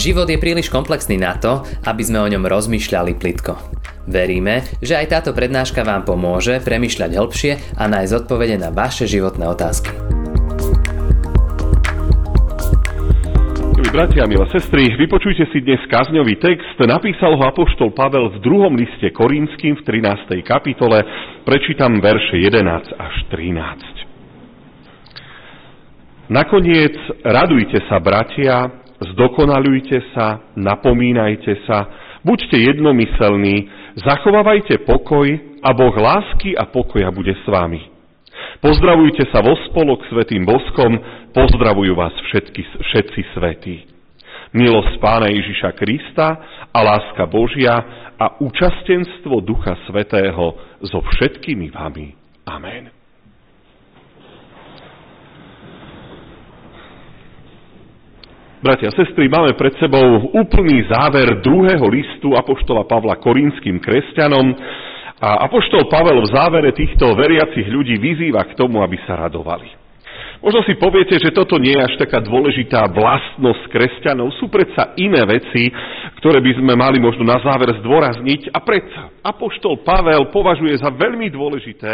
Život je príliš komplexný na to, aby sme o ňom rozmýšľali plitko. Veríme, že aj táto prednáška vám pomôže premyšľať hĺbšie a nájsť odpovede na vaše životné otázky. Milí bratia milé sestry, vypočujte si dnes kazňový text. Napísal ho apoštol Pavel v druhom liste Korinským v 13. kapitole. Prečítam verše 11 až 13. Nakoniec radujte sa, bratia, zdokonalujte sa, napomínajte sa, buďte jednomyselní, zachovávajte pokoj a Boh lásky a pokoja bude s vami. Pozdravujte sa vo spolok svetým boskom, pozdravujú vás všetky, všetci svetí. Milosť Pána Ježiša Krista a láska Božia a účastenstvo Ducha Svetého so všetkými vami. Amen. Bratia a sestry, máme pred sebou úplný záver druhého listu Apoštola Pavla korínským kresťanom. A Apoštol Pavel v závere týchto veriacich ľudí vyzýva k tomu, aby sa radovali. Možno si poviete, že toto nie je až taká dôležitá vlastnosť kresťanov. Sú predsa iné veci, ktoré by sme mali možno na záver zdôrazniť. A predsa Apoštol Pavel považuje za veľmi dôležité,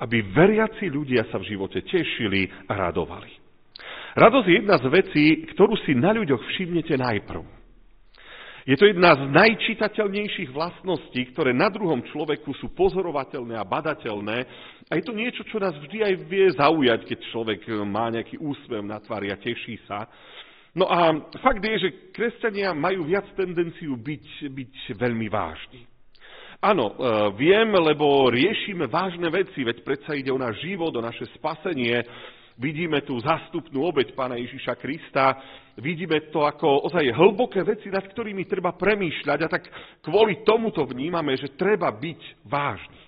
aby veriaci ľudia sa v živote tešili a radovali. Radosť je jedna z vecí, ktorú si na ľuďoch všimnete najprv. Je to jedna z najčitateľnejších vlastností, ktoré na druhom človeku sú pozorovateľné a badateľné. A je to niečo, čo nás vždy aj vie zaujať, keď človek má nejaký úsmev na tvári a teší sa. No a fakt je, že kresťania majú viac tendenciu byť, byť veľmi vážni. Áno, e, viem, lebo riešime vážne veci, veď predsa ide o náš život, o naše spasenie, vidíme tú zastupnú obeď Pána Ježiša Krista, vidíme to ako ozaj hlboké veci, nad ktorými treba premýšľať a tak kvôli tomuto vnímame, že treba byť vážny.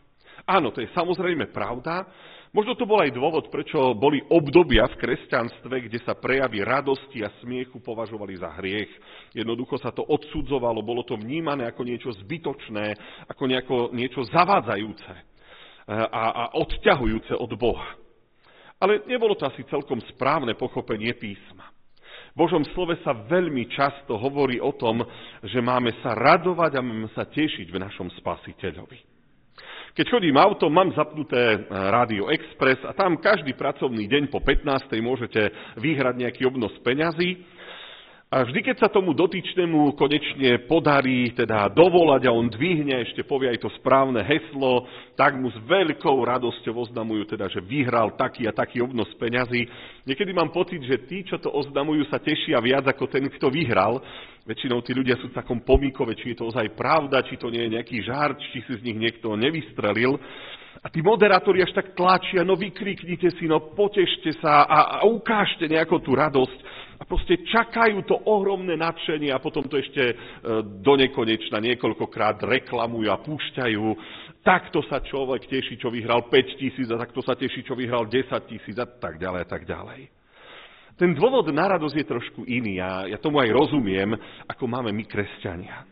Áno, to je samozrejme pravda. Možno to bol aj dôvod, prečo boli obdobia v kresťanstve, kde sa prejavy radosti a smiechu považovali za hriech. Jednoducho sa to odsudzovalo, bolo to vnímané ako niečo zbytočné, ako niečo zavádzajúce a, a odťahujúce od Boha. Ale nebolo to asi celkom správne pochopenie písma. V Božom slove sa veľmi často hovorí o tom, že máme sa radovať a máme sa tešiť v našom spasiteľovi. Keď chodím autom, mám zapnuté eh, Rádio Express a tam každý pracovný deň po 15. môžete vyhrať nejaký obnos peňazí a vždy, keď sa tomu dotyčnému konečne podarí teda dovolať a on dvihne, ešte povie aj to správne heslo, tak mu s veľkou radosťou oznamujú teda, že vyhral taký a taký obnos peňazí. Niekedy mám pocit, že tí, čo to oznamujú, sa tešia viac ako ten, kto vyhral. Väčšinou tí ľudia sú v takom pomíkove, či je to ozaj pravda, či to nie je nejaký žart, či si z nich niekto nevystrelil. A tí moderátori až tak tlačia, no vykriknite si, no potešte sa a, a ukážte nejakú tú radosť a proste čakajú to ohromné nadšenie a potom to ešte e, do nekonečna niekoľkokrát reklamujú a púšťajú. Takto sa človek teší, čo vyhral 5 tisíc a takto sa teší, čo vyhral 10 tisíc a tak ďalej a tak ďalej. Ten dôvod na radosť je trošku iný a ja tomu aj rozumiem, ako máme my kresťania.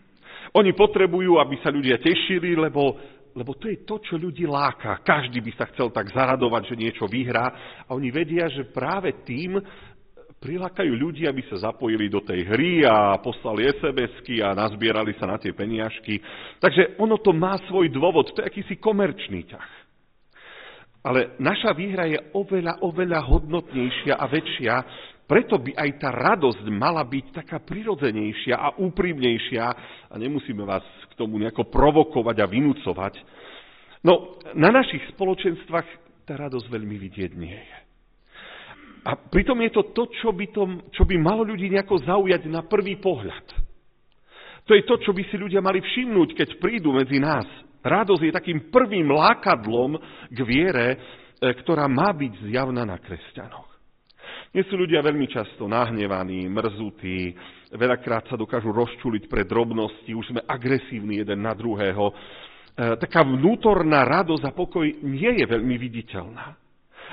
Oni potrebujú, aby sa ľudia tešili, lebo, lebo to je to, čo ľudí láka. Každý by sa chcel tak zaradovať, že niečo vyhrá a oni vedia, že práve tým prilákajú ľudí, aby sa zapojili do tej hry a poslali SMS-ky a nazbierali sa na tie peniažky. Takže ono to má svoj dôvod, to je akýsi komerčný ťah. Ale naša výhra je oveľa, oveľa hodnotnejšia a väčšia, preto by aj tá radosť mala byť taká prirodzenejšia a úprimnejšia a nemusíme vás k tomu nejako provokovať a vynúcovať. No, na našich spoločenstvách tá radosť veľmi vidieť nie je. A pritom je to to, čo by, to, čo by malo ľudí nejako zaujať na prvý pohľad. To je to, čo by si ľudia mali všimnúť, keď prídu medzi nás. Radosť je takým prvým lákadlom k viere, e, ktorá má byť zjavná na kresťanoch. Nie sú ľudia veľmi často nahnevaní, mrzutí, veľakrát sa dokážu rozčuliť pre drobnosti, už sme agresívni jeden na druhého. E, taká vnútorná radosť a pokoj nie je veľmi viditeľná.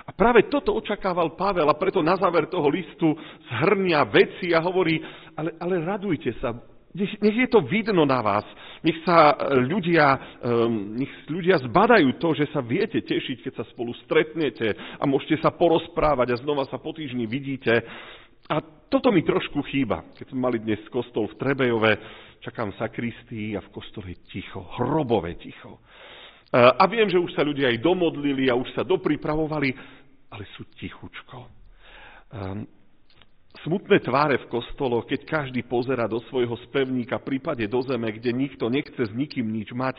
A práve toto očakával Pavel a preto na záver toho listu zhrnia veci a hovorí, ale, ale radujte sa, nech, nech je to vidno na vás, nech sa ľudia, um, nech ľudia zbadajú to, že sa viete tešiť, keď sa spolu stretnete a môžete sa porozprávať a znova sa po týždni vidíte. A toto mi trošku chýba. Keď sme mali dnes kostol v Trebejove, čakám sakristii a v kostole je ticho, hrobové ticho. A viem, že už sa ľudia aj domodlili a už sa dopripravovali, ale sú tichučko. Ehm, smutné tváre v kostoloch, keď každý pozera do svojho spevníka, prípade do zeme, kde nikto nechce s nikým nič mať,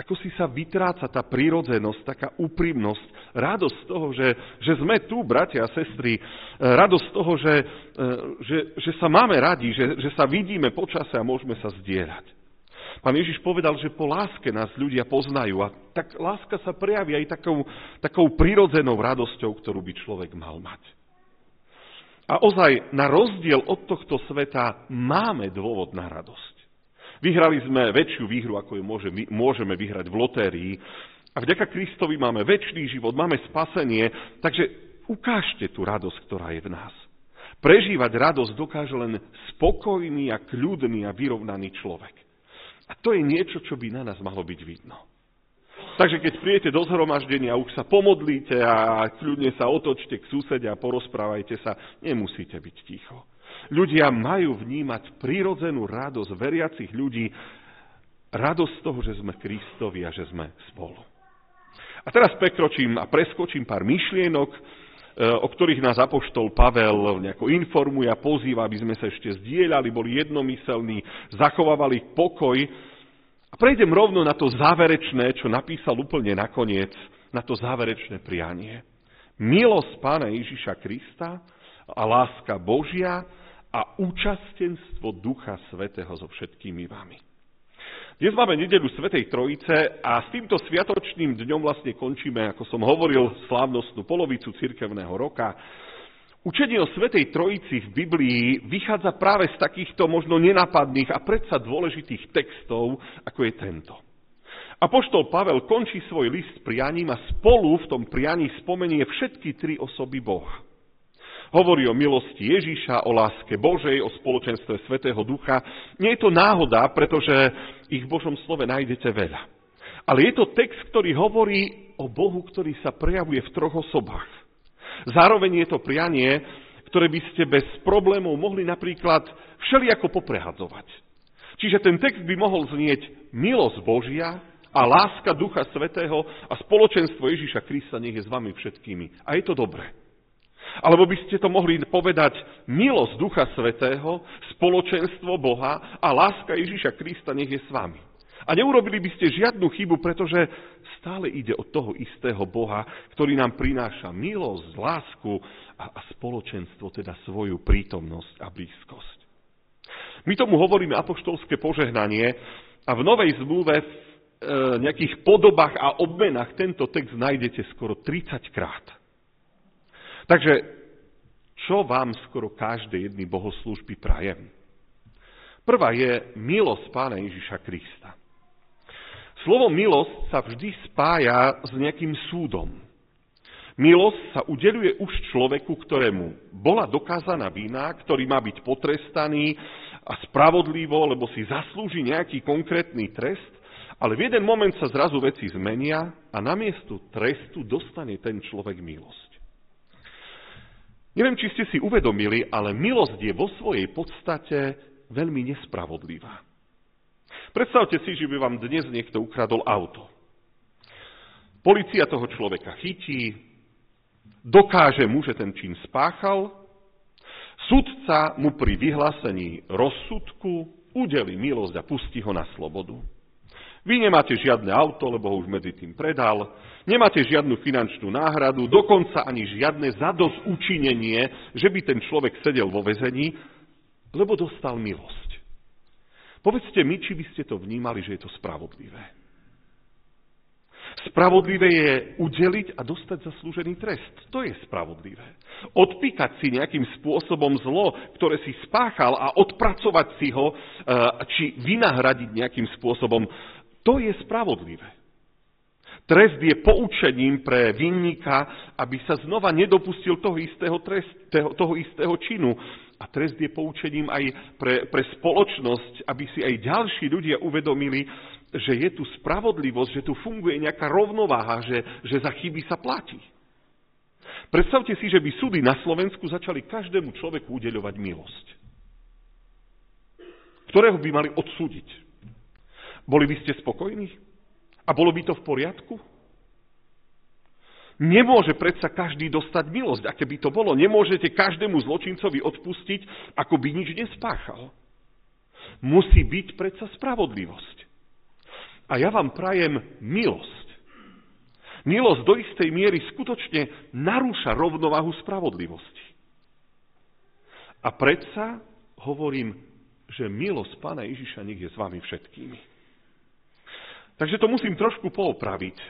ako si sa vytráca tá prírodzenosť, taká úprimnosť, radosť z toho, že, že sme tu, bratia a sestry, e, radosť z toho, že, e, že, že sa máme radi, že, že sa vidíme počase a môžeme sa zdieľať. Pán Ježiš povedal, že po láske nás ľudia poznajú a tak láska sa prejaví aj takou, takou prírodzenou radosťou, ktorú by človek mal mať. A ozaj, na rozdiel od tohto sveta máme dôvod na radosť. Vyhrali sme väčšiu výhru, ako ju môžeme vyhrať v lotérii. A vďaka Kristovi máme väčší život, máme spasenie, takže ukážte tú radosť, ktorá je v nás. Prežívať radosť dokáže len spokojný a kľudný a vyrovnaný človek. A to je niečo, čo by na nás malo byť vidno. Takže keď príjete do zhromaždenia, už sa pomodlíte a kľudne sa otočte k susede a porozprávajte sa, nemusíte byť ticho. Ľudia majú vnímať prirodzenú radosť veriacich ľudí, radosť z toho, že sme Kristovi a že sme spolu. A teraz prekročím a preskočím pár myšlienok, o ktorých nás apoštol Pavel nejako informuje a pozýva, aby sme sa ešte zdieľali, boli jednomyselní, zachovávali pokoj. A prejdem rovno na to záverečné, čo napísal úplne nakoniec, na to záverečné prianie. Milosť Pána Ježiša Krista a láska Božia a účastenstvo Ducha Svetého so všetkými vami. Dnes máme nedelu Svetej Trojice a s týmto sviatočným dňom vlastne končíme, ako som hovoril, slávnostnú polovicu cirkevného roka. Učenie o Svetej Trojici v Biblii vychádza práve z takýchto možno nenapadných a predsa dôležitých textov, ako je tento. Apoštol Pavel končí svoj list prianím a spolu v tom prianí spomenie všetky tri osoby Boha. Hovorí o milosti Ježíša, o láske Božej, o spoločenstve Svetého Ducha. Nie je to náhoda, pretože ich v Božom slove nájdete veľa. Ale je to text, ktorý hovorí o Bohu, ktorý sa prejavuje v troch osobách. Zároveň je to prianie, ktoré by ste bez problémov mohli napríklad všelijako poprehadzovať. Čiže ten text by mohol znieť milosť Božia a láska Ducha Svetého a spoločenstvo Ježíša Krista nech je s vami všetkými. A je to dobré. Alebo by ste to mohli povedať milosť Ducha Svetého, spoločenstvo Boha a láska Ježíša Krista nech je s vami. A neurobili by ste žiadnu chybu, pretože stále ide od toho istého Boha, ktorý nám prináša milosť, lásku a, a spoločenstvo, teda svoju prítomnosť a blízkosť. My tomu hovoríme apoštolské požehnanie a v Novej zmluve v e, nejakých podobách a obmenách tento text nájdete skoro 30 krát. Takže čo vám skoro každé jedny bohoslúžby prajem? Prvá je milosť Pána Ježiša Krista. Slovo milosť sa vždy spája s nejakým súdom. Milosť sa udeluje už človeku, ktorému bola dokázaná vina, ktorý má byť potrestaný a spravodlivo, lebo si zaslúži nejaký konkrétny trest, ale v jeden moment sa zrazu veci zmenia a namiesto trestu dostane ten človek milosť. Neviem, či ste si uvedomili, ale milosť je vo svojej podstate veľmi nespravodlivá. Predstavte si, že by vám dnes niekto ukradol auto. Polícia toho človeka chytí, dokáže mu, že ten čin spáchal, sudca mu pri vyhlásení rozsudku udeli milosť a pustí ho na slobodu. Vy nemáte žiadne auto, lebo ho už medzi tým predal, nemáte žiadnu finančnú náhradu, dokonca ani žiadne zados učinenie, že by ten človek sedel vo vezení, lebo dostal milosť. Povedzte mi, či by ste to vnímali, že je to spravodlivé. Spravodlivé je udeliť a dostať zaslúžený trest. To je spravodlivé. Odpíkať si nejakým spôsobom zlo, ktoré si spáchal a odpracovať si ho, eh, či vynahradiť nejakým spôsobom, to je spravodlivé. Trest je poučením pre vinníka, aby sa znova nedopustil toho istého, trest, toho, istého činu. A trest je poučením aj pre, pre spoločnosť, aby si aj ďalší ľudia uvedomili, že je tu spravodlivosť, že tu funguje nejaká rovnováha, že, že za chyby sa platí. Predstavte si, že by súdy na Slovensku začali každému človeku udeľovať milosť, ktorého by mali odsúdiť. Boli by ste spokojní? A bolo by to v poriadku? Nemôže predsa každý dostať milosť, aké by to bolo. Nemôžete každému zločincovi odpustiť, ako by nič nespáchal. Musí byť predsa spravodlivosť. A ja vám prajem milosť. Milosť do istej miery skutočne narúša rovnovahu spravodlivosti. A predsa hovorím, že milosť Pána Ježiša nech je s vami všetkými. Takže to musím trošku poopraviť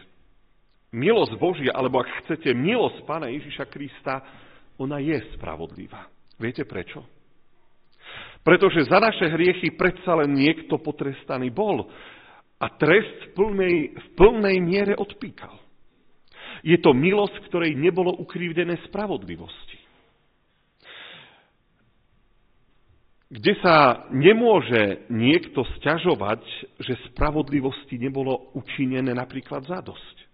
milosť Božia, alebo ak chcete, milosť Pána Ježiša Krista, ona je spravodlivá. Viete prečo? Pretože za naše hriechy predsa len niekto potrestaný bol a trest v plnej, v plnej miere odpíkal. Je to milosť, ktorej nebolo ukrivdené spravodlivosti. Kde sa nemôže niekto sťažovať, že spravodlivosti nebolo učinené napríklad zadosť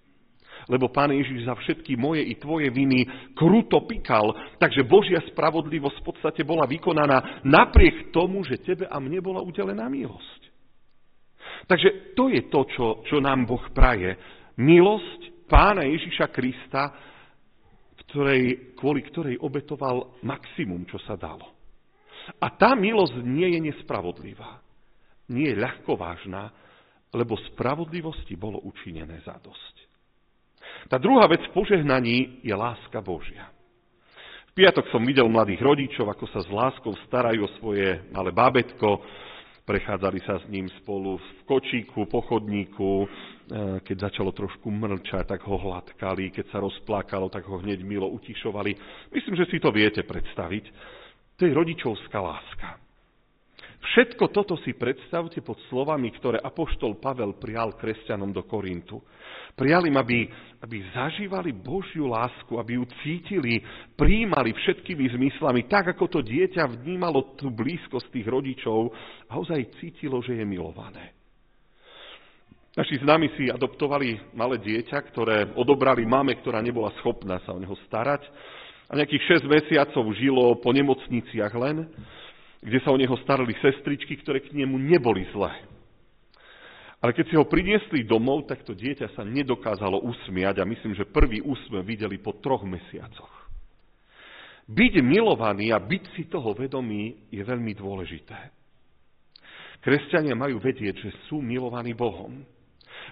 lebo Pán Ježiš za všetky moje i tvoje viny kruto pikal, takže Božia spravodlivosť v podstate bola vykonaná napriek tomu, že tebe a mne bola udelená milosť. Takže to je to, čo, čo nám Boh praje. Milosť Pána Ježiša Krista, ktorej, kvôli ktorej obetoval maximum, čo sa dalo. A tá milosť nie je nespravodlivá. Nie je ľahkovážna, lebo spravodlivosti bolo učinené za dosť. Tá druhá vec v požehnaní je láska Božia. V piatok som videl mladých rodičov, ako sa s láskou starajú o svoje malé bábetko, prechádzali sa s ním spolu v kočíku, po chodníku, e, keď začalo trošku mrčať, tak ho hladkali, keď sa rozplakalo, tak ho hneď milo utišovali. Myslím, že si to viete predstaviť. To je rodičovská láska. Všetko toto si predstavte pod slovami, ktoré Apoštol Pavel prijal kresťanom do Korintu. Prijal im, aby, aby zažívali Božiu lásku, aby ju cítili, príjmali všetkými zmyslami, tak ako to dieťa vnímalo tú blízkosť tých rodičov a ozaj cítilo, že je milované. Naši známi si adoptovali malé dieťa, ktoré odobrali mame, ktorá nebola schopná sa o neho starať. A nejakých 6 mesiacov žilo po nemocniciach len kde sa o neho starali sestričky, ktoré k nemu neboli zlé. Ale keď si ho priniesli domov, tak to dieťa sa nedokázalo usmiať a myslím, že prvý úsmev videli po troch mesiacoch. Byť milovaný a byť si toho vedomý je veľmi dôležité. Kresťania majú vedieť, že sú milovaní Bohom.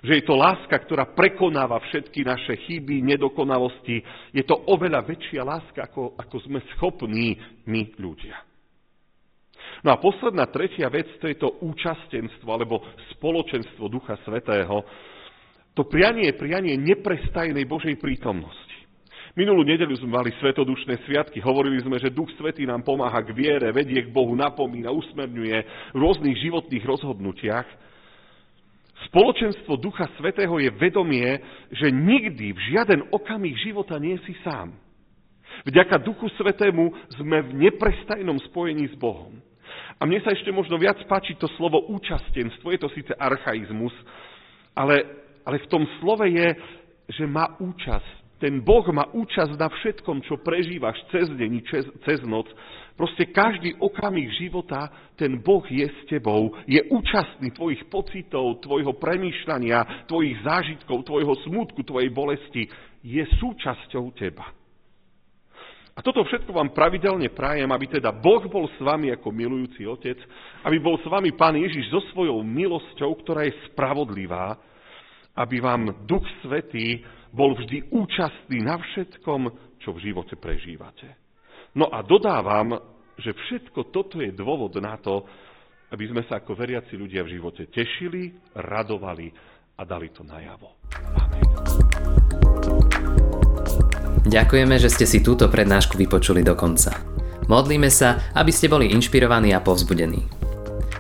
Že je to láska, ktorá prekonáva všetky naše chyby, nedokonalosti. Je to oveľa väčšia láska, ako, ako sme schopní my ľudia. No a posledná tretia vec, to je to účastenstvo alebo spoločenstvo Ducha Svetého. To prianie je prianie neprestajnej Božej prítomnosti. Minulú nedeľu sme mali svetodušné sviatky. Hovorili sme, že Duch Svetý nám pomáha k viere, vedie k Bohu, napomína, usmerňuje v rôznych životných rozhodnutiach. Spoločenstvo Ducha Svetého je vedomie, že nikdy v žiaden okamih života nie si sám. Vďaka Duchu Svetému sme v neprestajnom spojení s Bohom. A mne sa ešte možno viac páči to slovo účastenstvo, je to síce archaizmus, ale, ale v tom slove je, že má účasť. Ten Boh má účasť na všetkom, čo prežívaš cez deň, cez, cez noc. Proste každý okamih života ten Boh je s tebou, je účastný tvojich pocitov, tvojho premýšľania, tvojich zážitkov, tvojho smutku, tvojej bolesti. Je súčasťou teba. A toto všetko vám pravidelne prajem, aby teda Boh bol s vami ako milujúci Otec, aby bol s vami Pán Ježiš so svojou milosťou, ktorá je spravodlivá, aby vám Duch Svetý bol vždy účastný na všetkom, čo v živote prežívate. No a dodávam, že všetko toto je dôvod na to, aby sme sa ako veriaci ľudia v živote tešili, radovali a dali to najavo. Amen. Ďakujeme, že ste si túto prednášku vypočuli do konca. Modlíme sa, aby ste boli inšpirovaní a povzbudení.